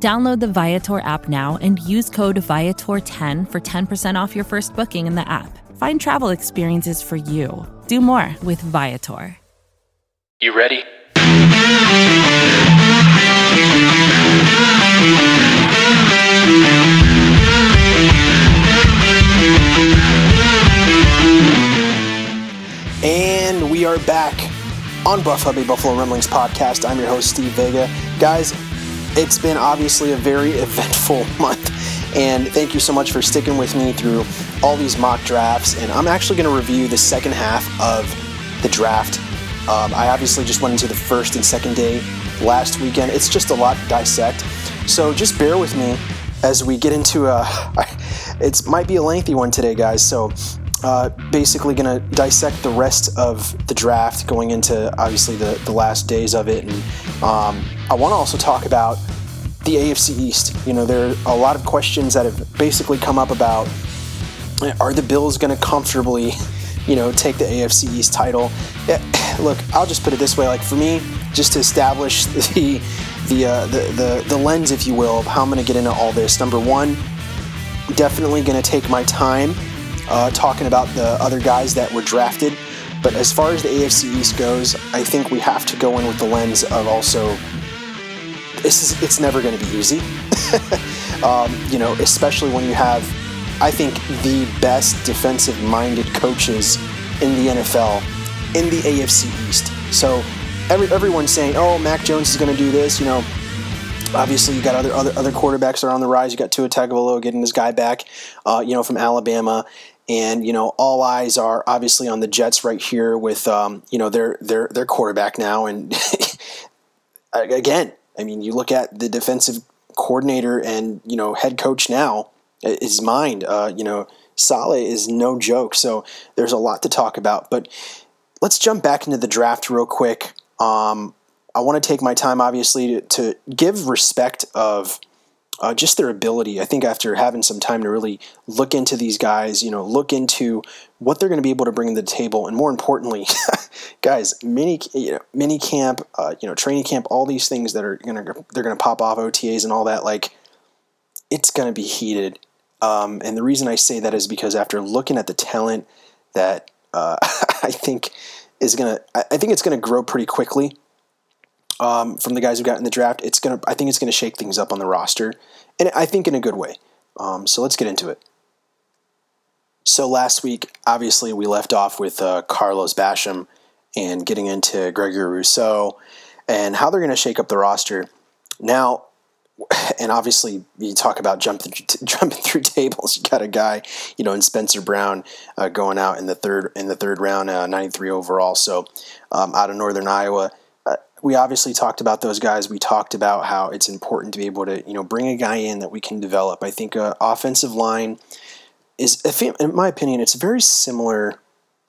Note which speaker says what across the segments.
Speaker 1: Download the Viator app now and use code Viator10 for 10% off your first booking in the app. Find travel experiences for you. Do more with Viator.
Speaker 2: You ready?
Speaker 3: And we are back on Buff Hub by Buffalo Rumblings podcast. I'm your host, Steve Vega. Guys, it's been obviously a very eventful month, and thank you so much for sticking with me through all these mock drafts. And I'm actually going to review the second half of the draft. Um, I obviously just went into the first and second day last weekend. It's just a lot to dissect, so just bear with me as we get into a. It might be a lengthy one today, guys. So uh, basically going to dissect the rest of the draft going into obviously the, the last days of it. And um, I want to also talk about the AFC East. You know, there are a lot of questions that have basically come up about are the Bills going to comfortably, you know, take the AFC East title? Yeah, look, I'll just put it this way: like for me, just to establish the the, uh, the the the lens, if you will, of how I'm going to get into all this. Number one, definitely going to take my time uh, talking about the other guys that were drafted. But as far as the AFC East goes, I think we have to go in with the lens of also this is it's never going to be easy. um, you know, especially when you have, I think, the best defensive-minded coaches in the NFL in the AFC East. So every, everyone's saying, "Oh, Mac Jones is going to do this," you know. Obviously, you got other other other quarterbacks that are on the rise. You got Tua Tagovailoa getting his guy back, uh, you know, from Alabama, and you know all eyes are obviously on the Jets right here with um, you know their their their quarterback now. And again, I mean, you look at the defensive coordinator and you know head coach now, his mind. Uh, you know, Saleh is no joke. So there's a lot to talk about. But let's jump back into the draft real quick. Um, I want to take my time, obviously, to, to give respect of uh, just their ability. I think after having some time to really look into these guys, you know, look into what they're going to be able to bring to the table, and more importantly, guys, mini you know, mini camp, uh, you know, training camp, all these things that are going to they're going to pop off OTAs and all that. Like, it's going to be heated. Um, and the reason I say that is because after looking at the talent that uh, I think is going to, I think it's going to grow pretty quickly um, from the guys who got in the draft. It's gonna, I think it's gonna shake things up on the roster, and I think in a good way. Um, so let's get into it. So last week, obviously, we left off with uh, Carlos Basham and getting into Gregory Rousseau and how they're going to shake up the roster. Now, and obviously, you talk about jumping jumping through tables. You got a guy, you know, in Spencer Brown uh, going out in the third in the third round, uh, 93 overall. So, um, out of Northern Iowa, we obviously talked about those guys. We talked about how it's important to be able to, you know, bring a guy in that we can develop. I think a offensive line is, in my opinion, it's very similar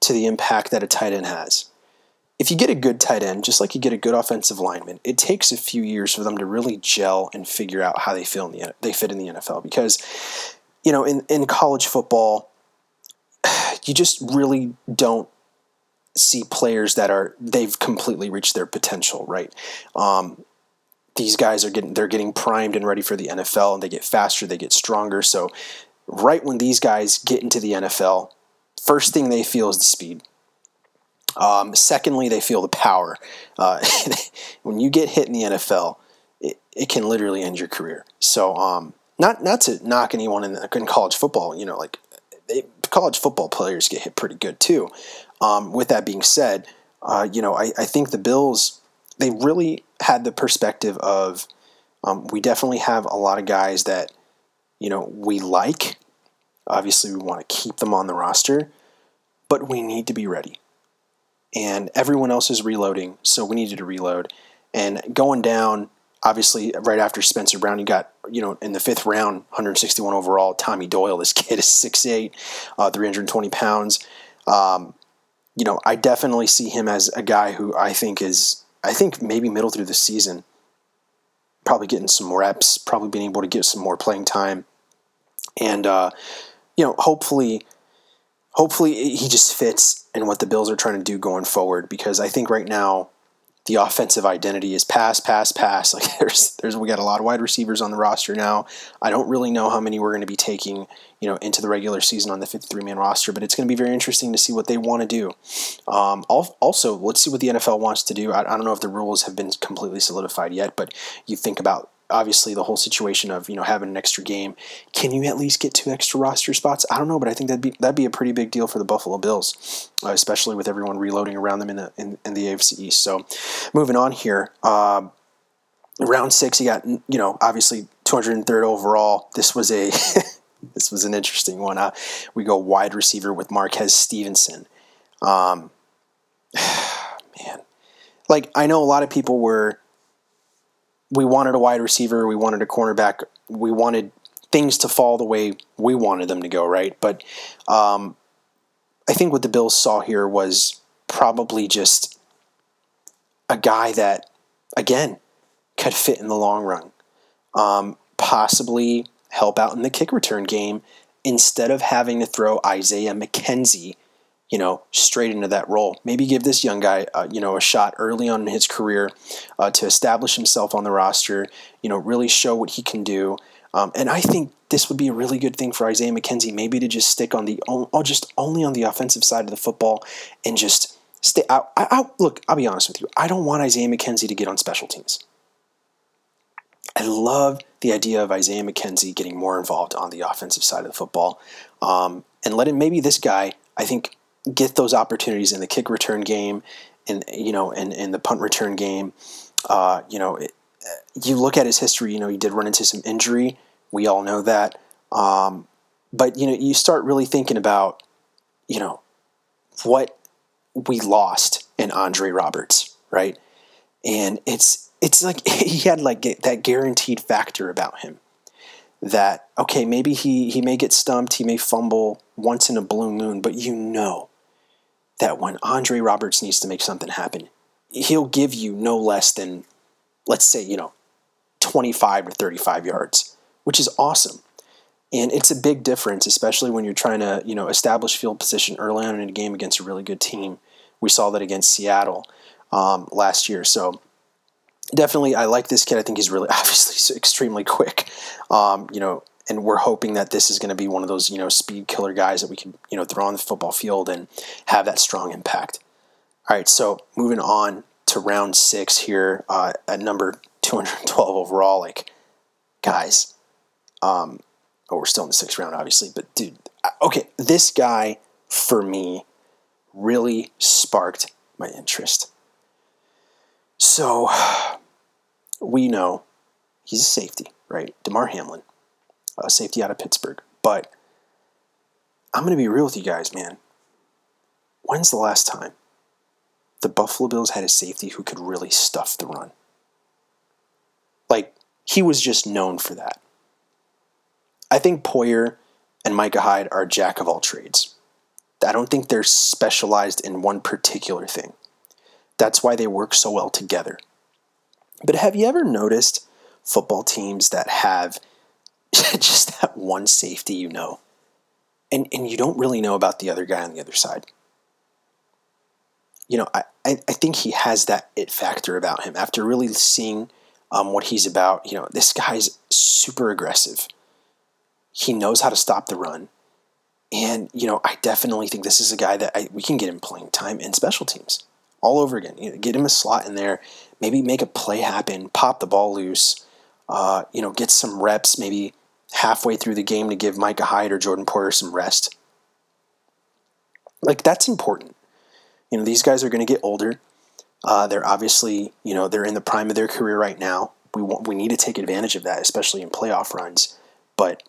Speaker 3: to the impact that a tight end has. If you get a good tight end, just like you get a good offensive lineman, it takes a few years for them to really gel and figure out how they feel in the they fit in the NFL. Because, you know, in, in college football, you just really don't see players that are they've completely reached their potential, right? Um, these guys are getting they're getting primed and ready for the NFL, and they get faster, they get stronger. So, right when these guys get into the NFL, first thing they feel is the speed. Um, secondly, they feel the power. Uh, when you get hit in the NFL, it, it can literally end your career. So, um, not not to knock anyone in, in college football, you know, like they, college football players get hit pretty good too. Um, with that being said, uh, you know, I, I, think the Bills they really had the perspective of um, we definitely have a lot of guys that you know we like. Obviously, we want to keep them on the roster, but we need to be ready. And everyone else is reloading, so we needed to reload. And going down, obviously, right after Spencer Brown, you got, you know, in the fifth round, 161 overall, Tommy Doyle. This kid is 6'8, uh, 320 pounds. Um, you know, I definitely see him as a guy who I think is, I think maybe middle through the season, probably getting some reps, probably being able to get some more playing time. And, uh, you know, hopefully, hopefully he just fits in what the Bills are trying to do going forward because I think right now, the offensive identity is pass, pass, pass. Like there's there's we got a lot of wide receivers on the roster now. I don't really know how many we're going to be taking, you know, into the regular season on the 53 man roster, but it's going to be very interesting to see what they want to do. Um, also, let's see what the NFL wants to do. I, I don't know if the rules have been completely solidified yet, but you think about obviously the whole situation of you know having an extra game. Can you at least get two extra roster spots? I don't know, but I think that'd be that'd be a pretty big deal for the Buffalo Bills, uh, especially with everyone reloading around them in the in, in the AFC East. So, moving on here, uh, round six, you got you know obviously 203rd overall. This was a this was an interesting one. Uh, we go wide receiver with Marquez Stevenson. Um, man, like I know a lot of people were we wanted a wide receiver, we wanted a cornerback, we wanted things to fall the way we wanted them to go, right? But um, I think what the Bills saw here was probably just a guy that, again, could fit in the long run. Um, possibly help out in the kick return game instead of having to throw Isaiah McKenzie you know, straight into that role. Maybe give this young guy, uh, you know, a shot early on in his career uh, to establish himself on the roster. You know, really show what he can do. Um, and I think this would be a really good thing for Isaiah McKenzie, maybe to just stick on the, oh, just only on the offensive side of the football and just stay out. I, I, look, I'll be honest with you. I don't want Isaiah McKenzie to get on special teams. I love the idea of Isaiah McKenzie getting more involved on the offensive side of the football, um, and letting maybe this guy. I think get those opportunities in the kick return game, and you know, and in the punt return game. Uh, you know, it, you look at his history. You know, he did run into some injury. We all know that. Um, but you know, you start really thinking about, you know, what we lost in Andre Roberts, right? And it's it's like he had like that guaranteed factor about him that okay maybe he he may get stumped he may fumble once in a blue moon but you know that when Andre Roberts needs to make something happen, he'll give you no less than, let's say, you know, 25 to 35 yards, which is awesome. And it's a big difference, especially when you're trying to, you know, establish field position early on in a game against a really good team. We saw that against Seattle um, last year. So definitely, I like this kid. I think he's really obviously extremely quick. Um, you know, and we're hoping that this is going to be one of those you know speed killer guys that we can you know throw on the football field and have that strong impact. All right, so moving on to round six here uh, at number 212 overall. Like, guys, um, oh, we're still in the sixth round, obviously, but dude, okay, this guy for me really sparked my interest. So we know he's a safety, right? Damar Hamlin a safety out of Pittsburgh. But I'm going to be real with you guys, man. When's the last time the Buffalo Bills had a safety who could really stuff the run? Like, he was just known for that. I think Poyer and Micah Hyde are jack of all trades. I don't think they're specialized in one particular thing. That's why they work so well together. But have you ever noticed football teams that have just that one safety you know. And, and you don't really know about the other guy on the other side. You know, I, I, I think he has that it factor about him. After really seeing um, what he's about, you know, this guy's super aggressive. He knows how to stop the run. And, you know, I definitely think this is a guy that I, we can get him playing time in special teams all over again. You know, get him a slot in there, maybe make a play happen, pop the ball loose, uh, you know, get some reps, maybe halfway through the game to give Micah Hyde or Jordan Poyer some rest. Like that's important. You know, these guys are going to get older. Uh, they're obviously, you know, they're in the prime of their career right now. We want, we need to take advantage of that, especially in playoff runs. But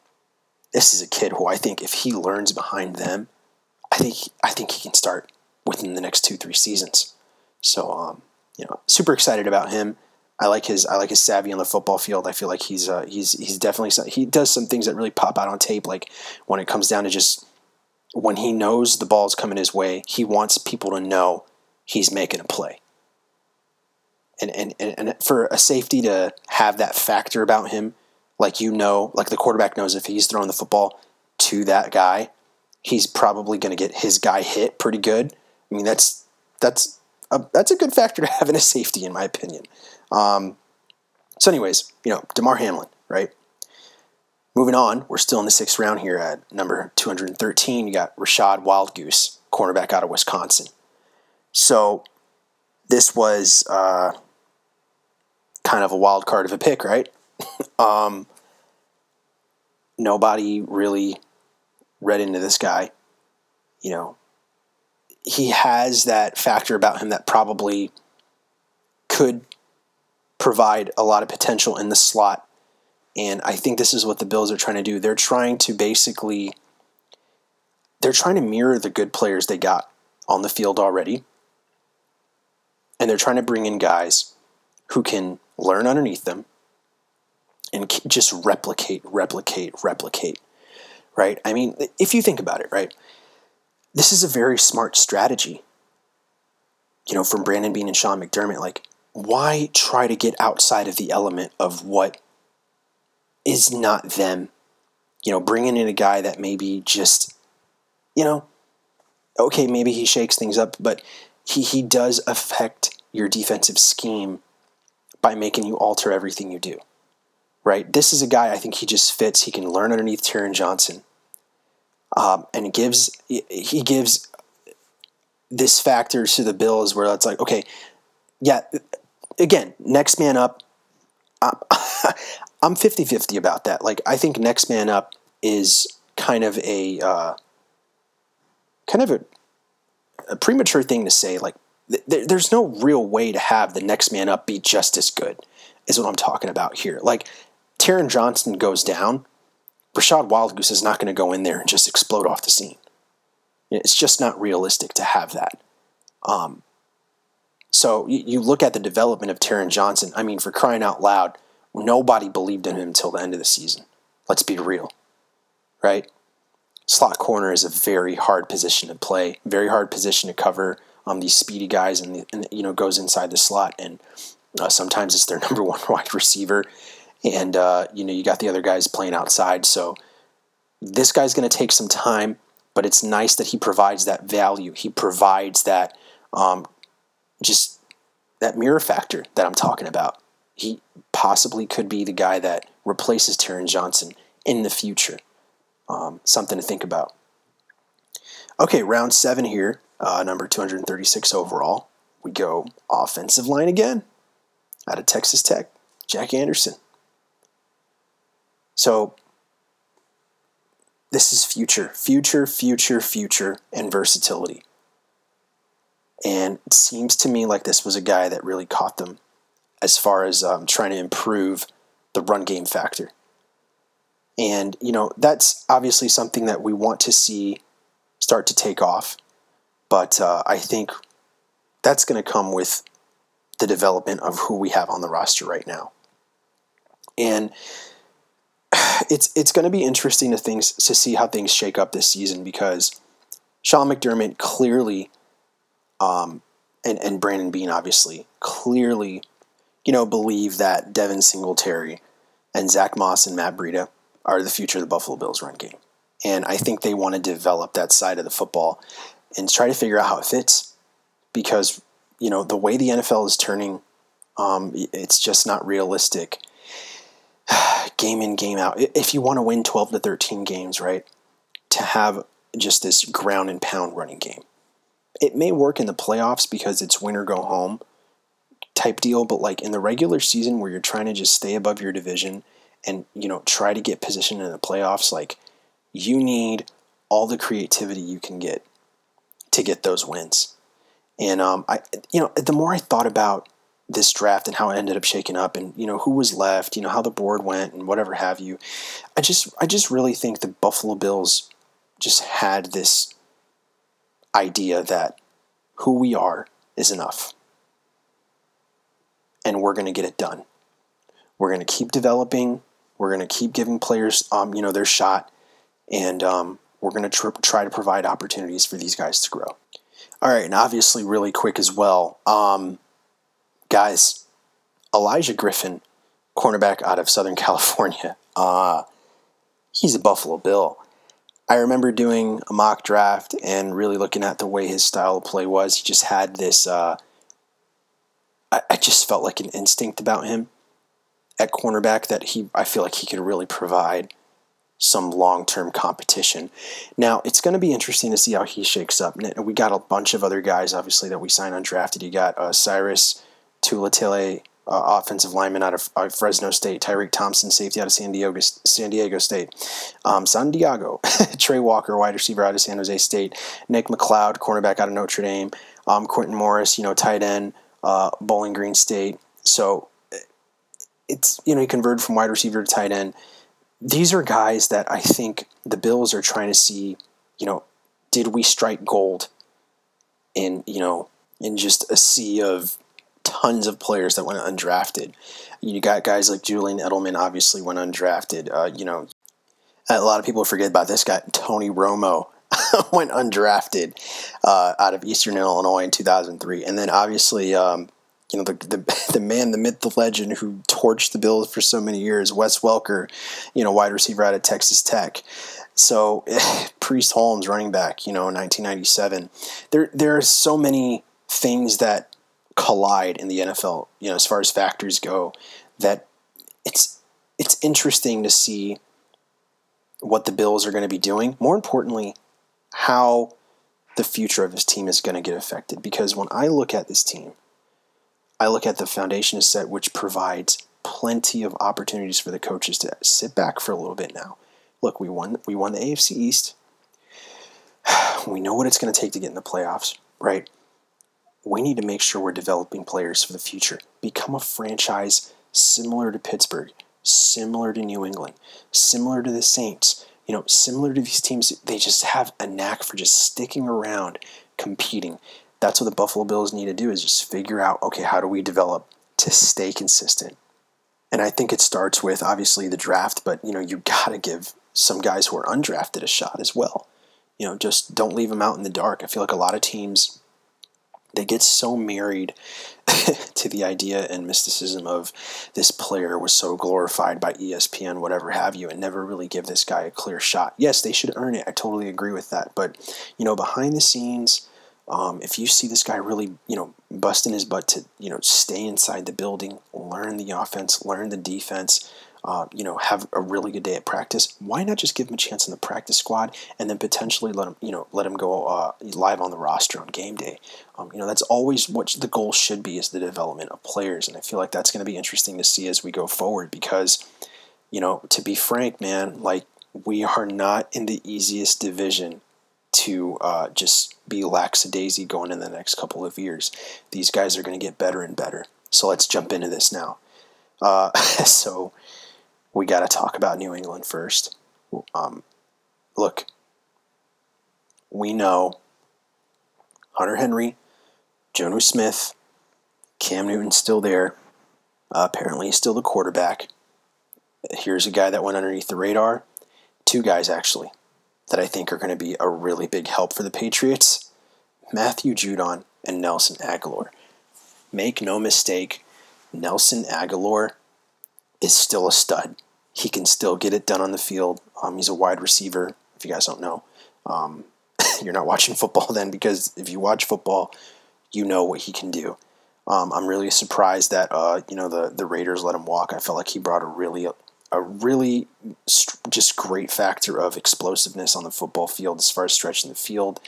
Speaker 3: this is a kid who I think if he learns behind them, I think I think he can start within the next two three seasons. So, um, you know, super excited about him. I like his I like his savvy on the football field. I feel like he's uh, he's he's definitely he does some things that really pop out on tape. Like when it comes down to just when he knows the ball's coming his way, he wants people to know he's making a play. And and and for a safety to have that factor about him, like you know, like the quarterback knows if he's throwing the football to that guy, he's probably going to get his guy hit pretty good. I mean, that's that's a, that's a good factor to have in a safety, in my opinion. Um, so, anyways, you know, Damar Hamlin, right? Moving on, we're still in the sixth round here at number 213. You got Rachad Wildgoose, cornerback out of Wisconsin. So, this was uh, kind of a wild card of a pick, right? um, nobody really read into this guy. You know, he has that factor about him that probably could provide a lot of potential in the slot. And I think this is what the Bills are trying to do. They're trying to basically they're trying to mirror the good players they got on the field already. And they're trying to bring in guys who can learn underneath them and just replicate, replicate, replicate. Right? I mean, if you think about it, right? This is a very smart strategy. You know, from Brandon Beane and Sean McDermott, like why try to get outside of the element of what is not them? You know, bringing in a guy that maybe just, you know, okay, maybe he shakes things up, but he, he does affect your defensive scheme by making you alter everything you do. Right? This is a guy I think he just fits. He can learn underneath Taron Johnson. Um, and gives he gives this factor to the Bills where it's like, okay, yeah, again, next man up. I'm 50 50 about that. Like, I think next man up is kind of a uh, kind of a, a, premature thing to say. Like, th- there's no real way to have the next man up be just as good, is what I'm talking about here. Like, Taron Johnson goes down, Rachad Wildgoose is not going to go in there and just explode off the scene. It's just not realistic to have that. Um, so you, you look at the development of Taron Johnson. I mean, for crying out loud, nobody believed in him until the end of the season. Let's be real, right? Slot corner is a very hard position to play, very hard position to cover. Um, these speedy guys, and, the, and you know goes inside the slot, and uh, sometimes it's their number one wide receiver, and uh, you know you got the other guys playing outside. So this guy's going to take some time, but it's nice that he provides that value. He provides that um, just that mirror factor that I'm talking about. He possibly could be the guy that replaces Taron Johnson in the future. Um, something to think about. Okay, round seven here, uh, number 236 overall. We go offensive line again out of Texas Tech, Jack Anderson. So this is future, future, future, future, and versatility. And it seems to me like this was a guy that really caught them as far as um, trying to improve the run game factor. And, you know, that's obviously something that we want to see start to take off. But uh, I think that's going to come with the development of who we have on the roster right now. And it's it's going to be interesting to things to see how things shake up this season because Sean McDermott clearly um, and, and Brandon Beane obviously clearly, you know, believe that Devin Singletary and Zach Moss and Matt Breida are the future of the Buffalo Bills run game. And I think they want to develop that side of the football and try to figure out how it fits. Because, you know, the way the NFL is turning, um, it's just not realistic. game in, game out. If you want to win 12 to 13 games, right, to have just this ground and pound running game it may work in the playoffs because it's win or go home type deal, but like in the regular season where you're trying to just stay above your division and you know try to get positioned in the playoffs, like you need all the creativity you can get to get those wins. And um, I, you know, the more I thought about this draft and how it ended up shaking up, and you know who was left, you know how the board went, and whatever have you, I just, I just really think the Buffalo Bills just had this idea that who we are is enough. and we're going to get it done. We're going to keep developing. We're going to keep giving players, um, you know, their shot, and um, we're going to tr- try to provide opportunities for these guys to grow. All right, and obviously, really quick as well, um, guys. Olaijah Griffin, cornerback out of Southern California. Uh, he's a Buffalo Bill. I remember doing a mock draft and really looking at the way his style of play was. He just had this. Uh, I, I just felt like an instinct about him at cornerback that he. I feel like he could really provide some long term competition. Now, it's going to be interesting to see how he shakes up. We got a bunch of other guys, obviously, that we signed undrafted. You got uh, Syrus Tuitele, uh, offensive lineman out of, Fresno State, Tariq Thompson, safety out of San Diego, San Diego State, um, San Diego, Trey Walker, wide receiver out of San Jose State, Nick McCloud, cornerback out of Notre Dame, um, Quintin Morris, you know, tight end, uh, Bowling Green State. So it's, you know, he converted from wide receiver to tight end. These are guys that I think the Bills are trying to see, you know, did we strike gold in, you know, in just a sea of tons of players that went undrafted. You got guys like Julian Edelman, obviously went undrafted. Uh, you know, a lot of people forget about this guy, Tony Romo. went undrafted uh, out of Eastern Illinois in 2003, and then obviously um, you know the, the the man, the myth, the legend who torched the Bills for so many years, Wes Welker, you know, wide receiver out of Texas Tech. So Priest Holmes, running back, you know, 1997. There there are so many things that collide in the NFL, you know, as far as factors go, that it's it's interesting to see what the Bills are going to be doing. More importantly, how the future of this team is going to get affected. Because when I look at this team, I look at the foundation is set, which provides plenty of opportunities for the coaches to sit back for a little bit now. Look, we won we won the AFC East. We know what it's going to take to get in the playoffs, right? We need to make sure we're developing players for the future. Become a franchise similar to Pittsburgh, similar to New England, similar to the Saints. You know, similar to these teams, they just have a knack for just sticking around, competing that's what the Buffalo Bills need to do is just figure out, okay, how do we develop to stay consistent? And I think it starts with obviously the draft, but you know, you got to give some guys who are undrafted a shot as well. You know, just don't leave them out in the dark. I feel like a lot of teams they get so married to the idea and mysticism of this player was so glorified by ESPN, whatever have you, and never really give this guy a clear shot. Yes, they should earn it. I totally agree with that. But, you know, behind the scenes, um, if you see this guy really, you know, busting his butt to, you know, stay inside the building, learn the offense, learn the defense, uh, you know, have a really good day at practice, why not just give him a chance in the practice squad and then potentially let him, you know, let him go uh, live on the roster on game day? Um, you know, that's always what the goal should be is the development of players, and I feel like that's going to be interesting to see as we go forward because, you know, to be frank, man, like we are not in the easiest division to uh, just be lackadaisy going in the next couple of years. These guys are going to get better and better. So let's jump into this now. Uh, so we got to talk about New England first. Um, look, we know Hunter Henry, Jonnu Smith, Cam Newton's still there. Uh, apparently, he's still the quarterback. Here's a guy that went underneath the radar. Two guys, actually that I think are going to be a really big help for the Patriots Matthew Judon and Nelson Agholor. Make no mistake, Nelson Agholor is still a stud. He can still get it done on the field. Um, he's a wide receiver, if you guys don't know. Um, you're not watching football then, because if you watch football, you know what he can do. Um, I'm really surprised that uh, you know the the Raiders let him walk. I felt like he brought a really a really just great factor of explosiveness on the football field as far as stretching the field.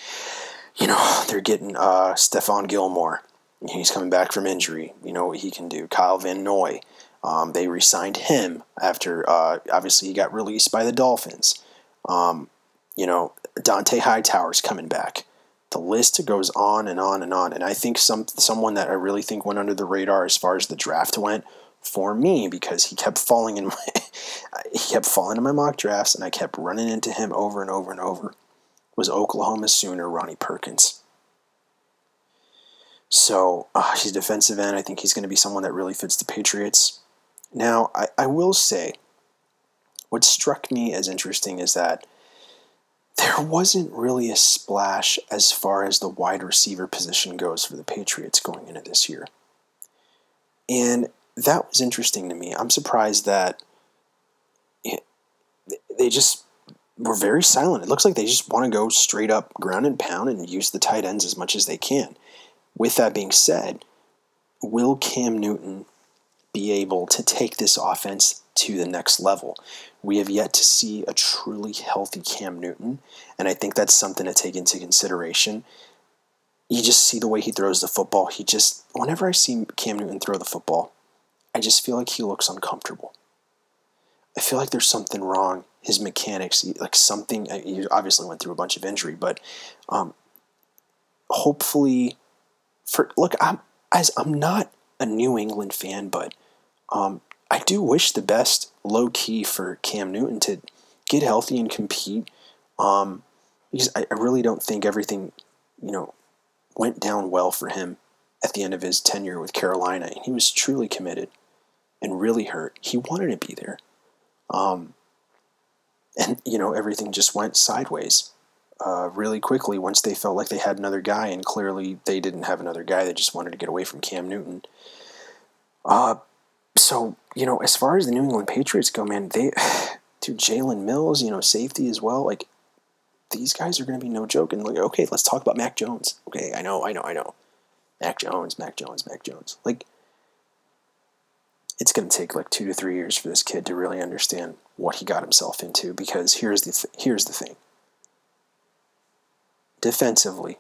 Speaker 3: You know, they're getting uh, Stephon Gilmore. He's coming back from injury. You know what he can do. Kyle Van Noy. Um, they re-signed him after uh, obviously he got released by the Dolphins. Um, you know, Dont'a Hightower's coming back. The list goes on and on and on. And I think some someone that I really think went under the radar as far as the draft went for me because he kept falling in my he kept falling in my mock drafts and I kept running into him over and over and over was Oklahoma Sooner Ronnie Perkins. So uh, he's defensive end. I think he's going to be someone that really fits the Patriots. Now, I, I will say, what struck me as interesting is that there wasn't really a splash as far as the wide receiver position goes for the Patriots going into this year. And that was interesting to me. I'm surprised that it, they just were very silent. It looks like they just want to go straight up ground and pound and use the tight ends as much as they can. With that being said, will Cam Newton be able to take this offense to the next level? We have yet to see a truly healthy Cam Newton, and I think that's something to take into consideration. You just see the way he throws the football. He just, whenever I see Cam Newton throw the football, I just feel like he looks uncomfortable. I feel like there's something wrong. His mechanics, like something, uh, he obviously went through a bunch of injury, but um, hopefully, for look, I'm as I'm not a New England fan, but um, I do wish the best low key for Cam Newton to get healthy and compete. Um, because I, I really don't think everything, you know, went down well for him at the end of his tenure with Carolina. He was truly committed and really hurt. He wanted to be there. Um, and, you know, everything just went sideways uh, really quickly once they felt like they had another guy. And clearly they didn't have another guy. They just wanted to get away from Cam Newton. Uh, so, you know, as far as the New England Patriots go, man, they, to Jalen Mills, you know, safety as well, like, these guys are going to be no joke. And like, okay, let's talk about Mac Jones. Okay, I know, I know, I know. Mac Jones, Mac Jones, Mac Jones. Like, it's going to take like two to three years for this kid to really understand what he got himself into. Because here's the th- here's the thing. Defensively,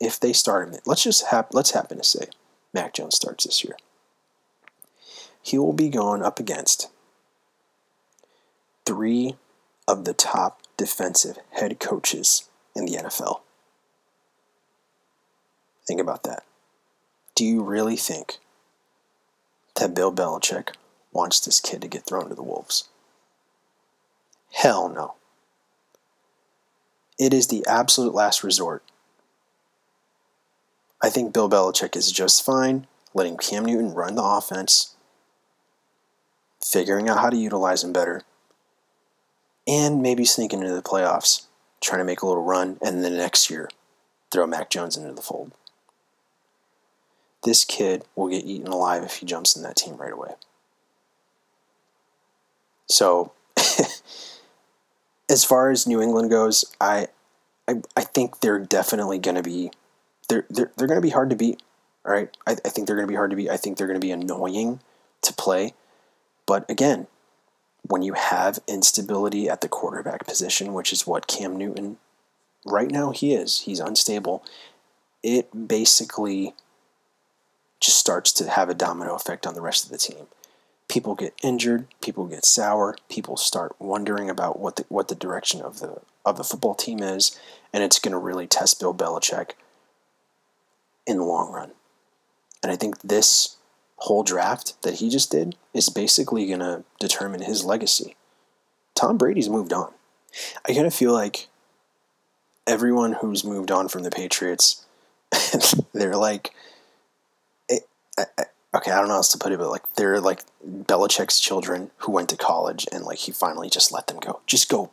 Speaker 3: if they start him, let's just hap- let's happen to say Mac Jones starts this year he will be going up against three of the top defensive head coaches in the NFL. Think about that. Do you really think that Bill Belichick wants this kid to get thrown to the Wolves? Hell no. It is the absolute last resort. I think Bill Belichick is just fine letting Cam Newton run the offense figuring out how to utilize him better, and maybe sneaking into the playoffs, trying to make a little run, and then next year throw Mac Jones into the fold. This kid will get eaten alive if he jumps in that team right away. So, as far as New England goes, I, I, I think they're definitely going to be, they're, they're, they're going to be hard to beat. All right, I, I think they're going to be hard to beat. I think they're going to be annoying to play. But again, when you have instability at the quarterback position, which is what Cam Newton right now he is, he's unstable, it basically just starts to have a domino effect on the rest of the team. People get injured, people get sour, people start wondering about what the what the direction of the of the football team is, and it's going to really test Bill Belichick in the long run. And I think this whole draft that he just did is basically going to determine his legacy. Tom Brady's moved on. I kind of feel like everyone who's moved on from the Patriots, they're like, eh, I, okay, I don't know how else to put it, but like they're like Belichick's children who went to college and like he finally just let them go. Just go,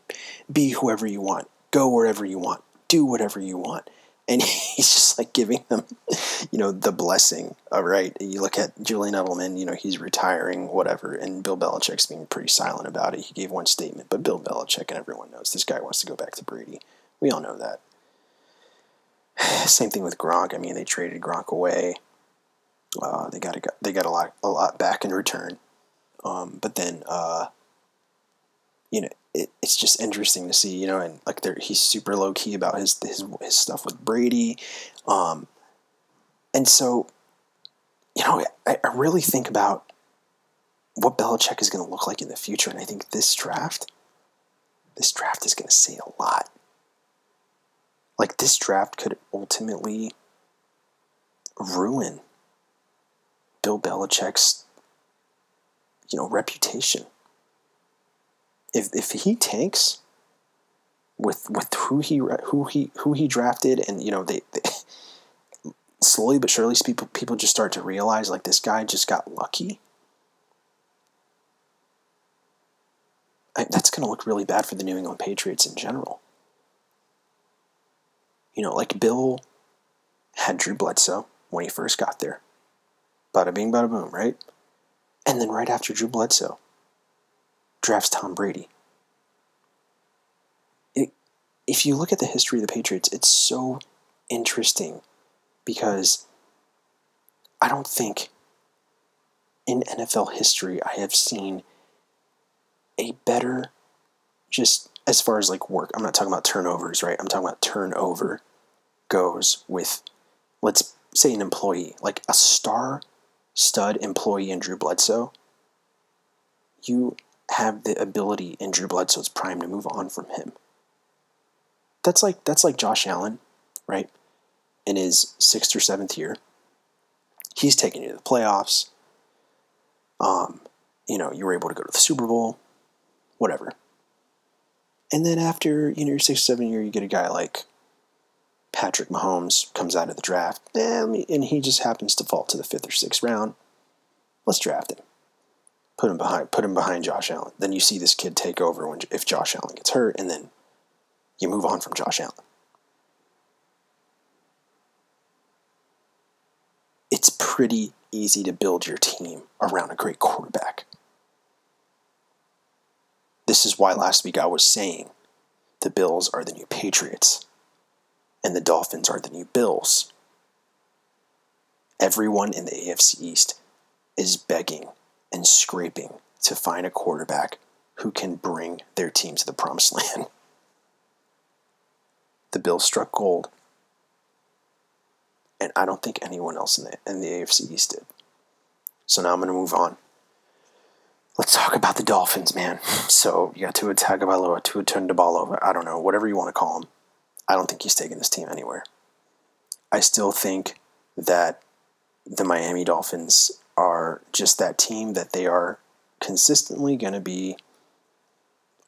Speaker 3: be whoever you want, go wherever you want, do whatever you want and he's just like giving them, you know, the blessing. All right, you look at Julian Edelman, you know, he's retiring, whatever, and Bill Belichick's being pretty silent about it. He gave one statement, but Bill Belichick and everyone knows this guy wants to go back to Brady. We all know that. Same thing with Gronk. I mean, they traded Gronk away. Uh, they got a, they got a lot a lot back in return, um, but then uh, you know it, it's just interesting to see, you know, and like there, he's super low key about his his his stuff with Brady, um, and so, you know, I, I really think about what Belichick is going to look like in the future, and I think this draft, this draft is going to say a lot. Like this draft could ultimately ruin Bill Belichick's, you know, reputation if if he tanks with with who he who he who he drafted and you know they, they slowly but surely, people people just start to realize like this guy just got lucky. I, that's going to look really bad for the New England Patriots in general. You know, like Bill had Drew Bledsoe when he first got there. Bada bing, bada boom, right? And then right after Drew Bledsoe, drafts Tom Brady. It, if you look at the history of the Patriots, it's so interesting because I don't think in NFL history I have seen a better, just as far as like work, I'm not talking about turnovers, right? I'm talking about turnover goes with, let's say, an employee, like a star stud employee in Drew Bledsoe. You have the ability in Drew Bledsoe's prime to move on from him. That's like that's like Josh Allen, right? In his sixth or seventh year, he's taking you to the playoffs. Um, you know, you were able to go to the Super Bowl, whatever. And then after you know your sixth, seventh year, you get a guy like Patrick Mahomes comes out of the draft, and he just happens to fall to the fifth or sixth round. Let's draft him put him behind put him behind Josh Allen. Then you see this kid take over when if Josh Allen gets hurt, and then you move on from Josh Allen. It's pretty easy to build your team around a great quarterback. This is why last week I was saying the Bills are the new Patriots and the Dolphins are the new Bills. Everyone in the AFC East is begging and scraping to find a quarterback who can bring their team to the promised land. The Bills struck gold, and I don't think anyone else in the, in the AFC East did. So now I'm going to move on. Let's talk about the Dolphins, man. So you got Tua Tagovailoa, Tua Tagovailoa, I don't know, whatever you want to call him. I don't think he's taking this team anywhere. I still think that the Miami Dolphins are just that team that they are consistently going to be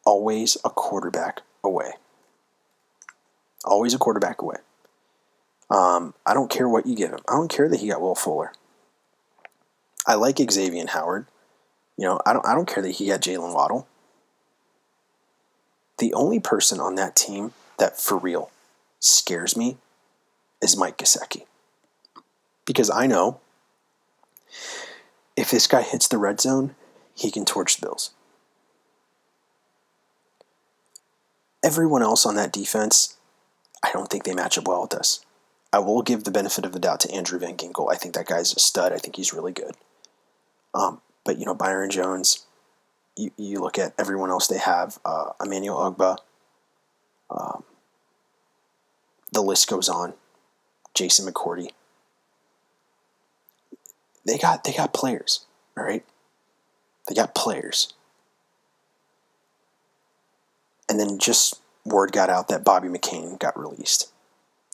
Speaker 3: always a quarterback away. Always a quarterback away. Um, I don't care what you give him. I don't care that he got Will Fuller. I like Xavier Howard. You know, I don't. I don't care that he got Jaylen Waddle. The only person on that team that for real scares me is Mike Gesicki, because I know if this guy hits the red zone, he can torch the Bills. Everyone else on that defense, I don't think they match up well with us. I will give the benefit of the doubt to Andrew Van Ginkel. I think that guy's a stud. I think he's really good. Um, but, you know, Byron Jones, you, you look at everyone else they have, uh, Emmanuel Ogbah, um, the list goes on. Jason McCourty they got they got players, all right? They got players. And then just word got out that Bobby McCain got released.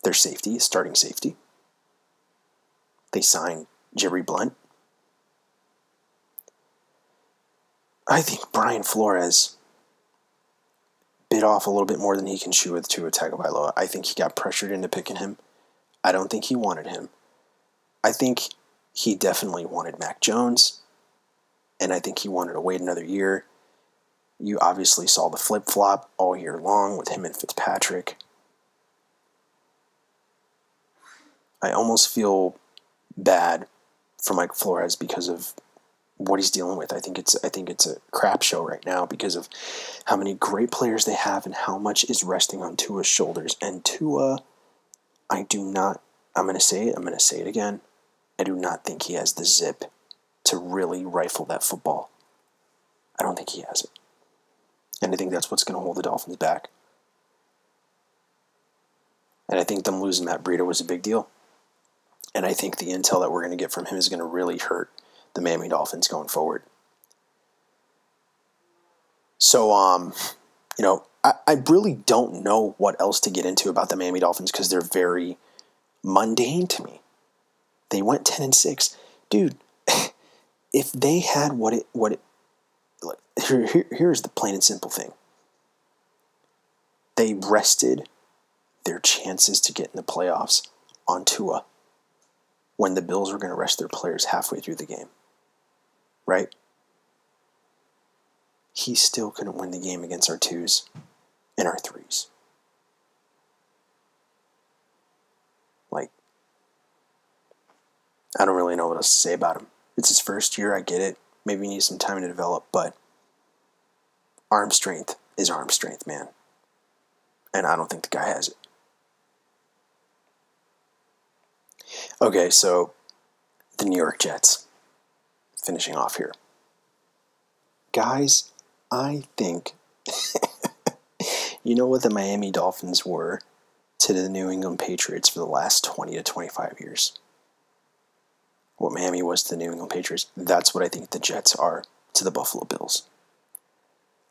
Speaker 3: Their safety, starting safety. They signed Jerry Blunt. I think Brian Flores bit off a little bit more than he can chew with Tua Tagovailoa. I think he got pressured into picking him. I don't think he wanted him. I think he definitely wanted Mac Jones, and I think he wanted to wait another year. You obviously saw the flip flop all year long with him and Fitzpatrick. I almost feel bad for Mike Flores because of what he's dealing with. I think it's I think it's a crap show right now because of how many great players they have and how much is resting on Tua's shoulders. And Tua, I do not. I'm to say it. I'm to say it again. I do not think he has the zip to really rifle that football. I don't think he has it. And I think that's what's going to hold the Dolphins back. And I think them losing Matt Breida was a big deal. And I think the intel that we're going to get from him is going to really hurt the Miami Dolphins going forward. So, um, you know, I, I really don't know what else to get into about the Miami Dolphins because they're very mundane to me. They went 10 and 6. Dude, if they had what it what it look, here, here, here's the plain and simple thing. They rested their chances to get in the playoffs on Tua. when the Bills were going to rest their players halfway through the game. Right? He still couldn't win the game against our twos and our threes. Like, I don't really know what else to say about him. It's his first year, I get it. Maybe he needs some time to develop, but arm strength is arm strength, man. And I don't think the guy has it. Okay, so the New York Jets. Finishing off here. Guys, I think you know what the Miami Dolphins were to the New England Patriots for the last 20 to 25 years. What Miami was to the New England Patriots, that's what I think the Jets are to the Buffalo Bills.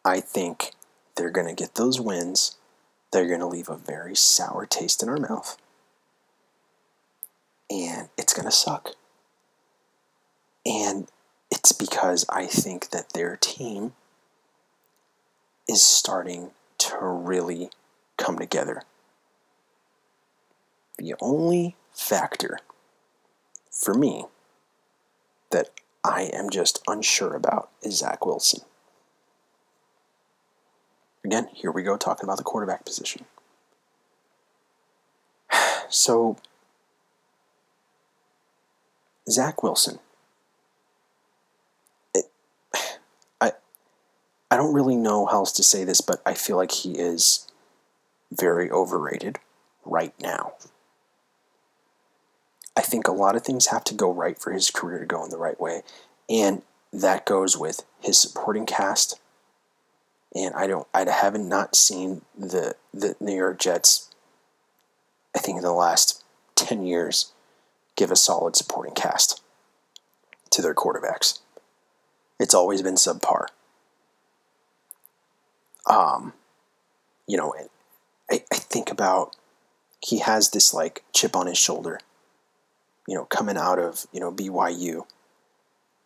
Speaker 3: I think they're going to get those wins. They're going to leave a very sour taste in our mouth and it's going to suck. And it's because I think that their team is starting to really come together. The only factor for me that I am just unsure about is Zach Wilson. Again, here we go talking about the quarterback position. So Zach Wilson. It, I, I don't really know how else to say this, but I feel like he is very overrated right now. I think a lot of things have to go right for his career to go in the right way, and that goes with his supporting cast. And I don't, I haven't not seen the the New York Jets. I think in the last ten years give a solid supporting cast to their quarterbacks. It's always been subpar. Um, you know, I, I think about he has this like chip on his shoulder, you know, coming out of, you know, BYU.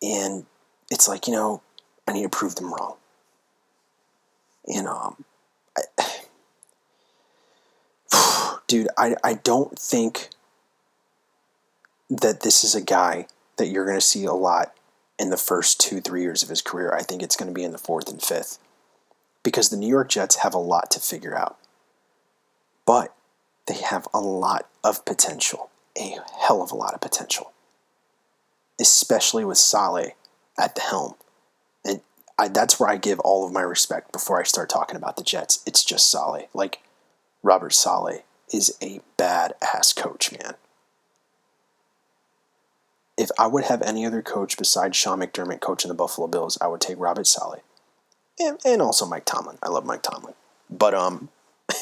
Speaker 3: And it's like, you know, I need to prove them wrong. And um I, dude, I, I don't think that this is a guy that you're going to see a lot in the first two, three years of his career. I think it's going to be in the fourth and fifth because the New York Jets have a lot to figure out. But they have a lot of potential, a hell of a lot of potential, especially with Saleh at the helm. And I, that's where I give all of my respect before I start talking about the Jets. It's just Saleh. Like, Robert Saleh is a badass coach, man if I would have any other coach besides Sean McDermott coaching the Buffalo Bills, I would take Robert Saleh. And, and also Mike Tomlin. I love Mike Tomlin. But um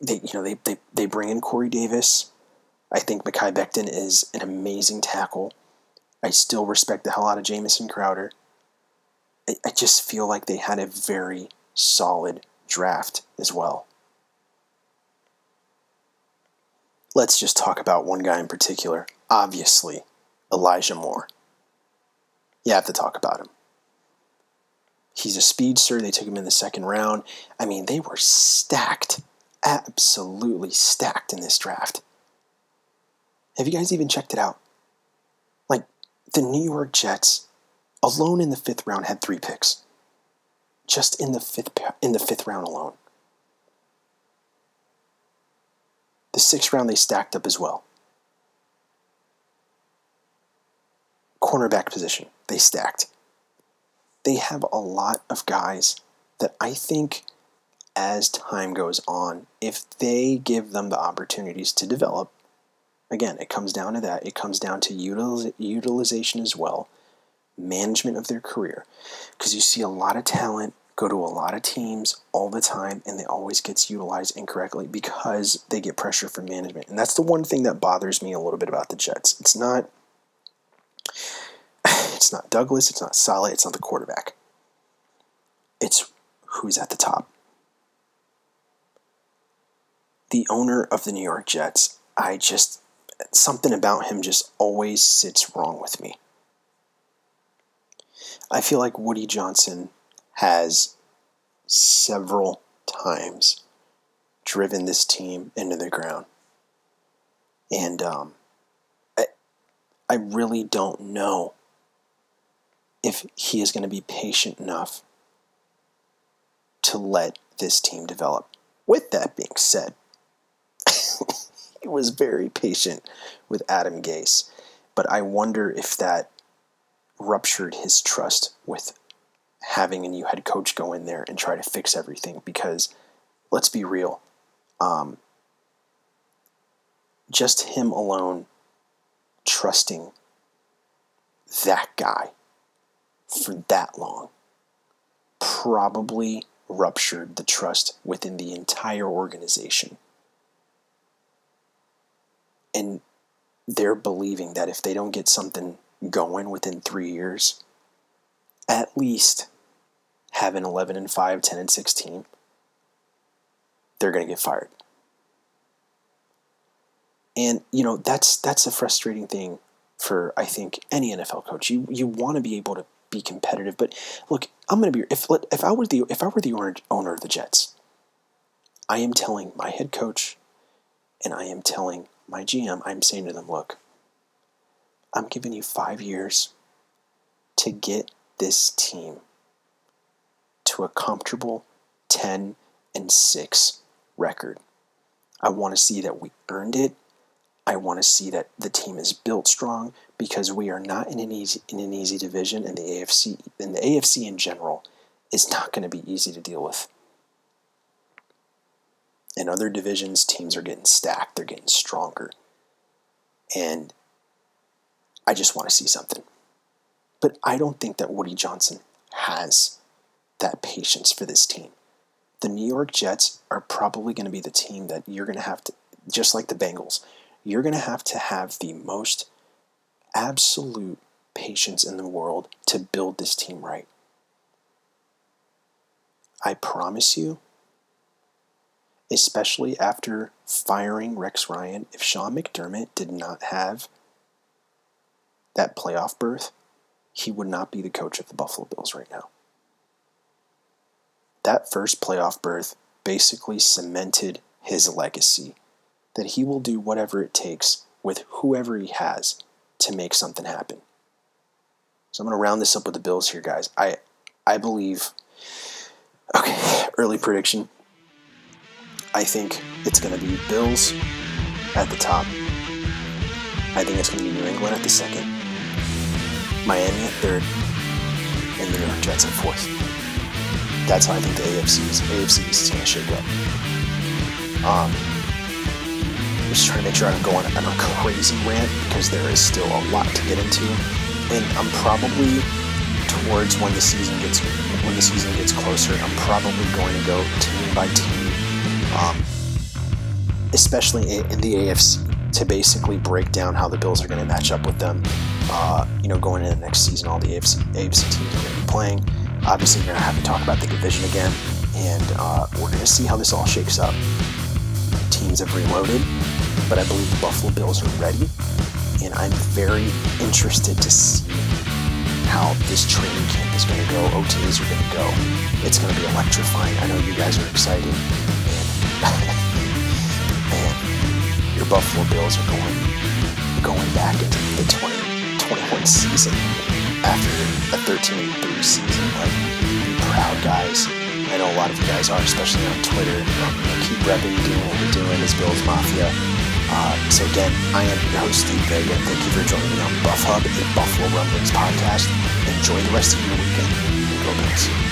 Speaker 3: they you know they, they, they bring in Corey Davis. I think Mekhi Becton is an amazing tackle. I still respect the hell out of Jamison Crowder. I, I just feel like they had a very solid draft as well. Let's just talk about one guy in particular obviously Elijah Moore. You have to talk about him. He's a speedster. They took him in the second round. I mean, they were stacked, absolutely stacked in this draft. Have you guys even checked it out? Like, the New York Jets, alone in the fifth round, had three picks. Just in the fifth in the fifth round alone. The sixth round they stacked up as well. cornerback position, they stacked. They have a lot of guys that I think as time goes on, if they give them the opportunities to develop, again, it comes down to that. It comes down to utiliz- utilization as well, management of their career. Because you see a lot of talent go to a lot of teams all the time and they always gets utilized incorrectly because they get pressure from management. And that's the one thing that bothers me a little bit about the Jets. It's not it's not Douglas, it's not Saleh, it's not the quarterback. It's who's at the top. The owner of the New York Jets, I just, something about him just always sits wrong with me. I feel like Woody Johnson has several times driven this team into the ground. And um, I really don't know if he is going to be patient enough to let this team develop. With that being said, was very patient with Adam Gase, but I wonder if that ruptured his trust with having a new head coach go in there and try to fix everything because let's be real um, just him alone trusting that guy for that long probably ruptured the trust within the entire organization. And they're believing that if they don't get something going within three years, at least have an 11 and 5, 10 and 16, they're going to get fired. And you know that's that's a frustrating thing for I think any NFL coach. You you want to be able to be competitive, but look, I'm going to be if if I were the if I were the owner, owner of the Jets, I am telling my head coach and I am telling my GM, I'm saying to them, look, I'm giving you 5 years to get this team to a comfortable 10 and 6 record. I want to see that we earned it I want to see that the team is built strong because we are not in an easy in an easy division, and the AFC and the AFC in general is not going to be easy to deal with. In other divisions, teams are getting stacked; they're getting stronger, and I just want to see something. But I don't think that Woody Johnson has that patience for this team. The New York Jets are probably going to be the team that you're going to have to, just like the Bengals you're going to have to have the most absolute patience in the world to build this team right. I promise you, especially after firing Rex Ryan, if Sean McDermott did not have that playoff berth, he would not be the coach of the Buffalo Bills right now. That first playoff berth basically cemented his legacy that he will do whatever it takes with whoever he has to make something happen. So I'm going to round this up with the Bills here, guys. I I believe. Okay, early prediction. I think it's going to be Bills at the top. I think it's going to be New England at the second, Miami at third, and New York Jets at fourth. That's how I think the AFC is. AFC is going to shake up. Um, I'm just trying to make sure I don't go on, on a crazy rant because there is still a lot to get into, and I'm probably towards when the season gets when the season gets closer. I'm probably going to go team by team, um, especially in the AFC, to basically break down how the Bills are going to match up with them. Uh, you know, going into the next season, all the AFC, AFC teams are going to be playing. Obviously, we're going to have to talk about the division again, and uh, we're going to see how this all shakes up. Teams have reloaded but I believe the Buffalo Bills are ready, and I'm very interested to see how this training camp is going to go. OTAs are going to go. It's going to be electrifying. I know you guys are excited, man, your Buffalo Bills are going going back into the 2021 season after a 13-3 season. Like, be proud, guys. I know a lot of you guys are, especially on Twitter. Um, keep repping, doing what we're doing as Bills Mafia. Uh, so again, I am your host, Steve Vega. Thank you for joining me on Buff Hub, a Buffalo Rumblings podcast. Enjoy the rest of your weekend.
Speaker 4: Go Bills.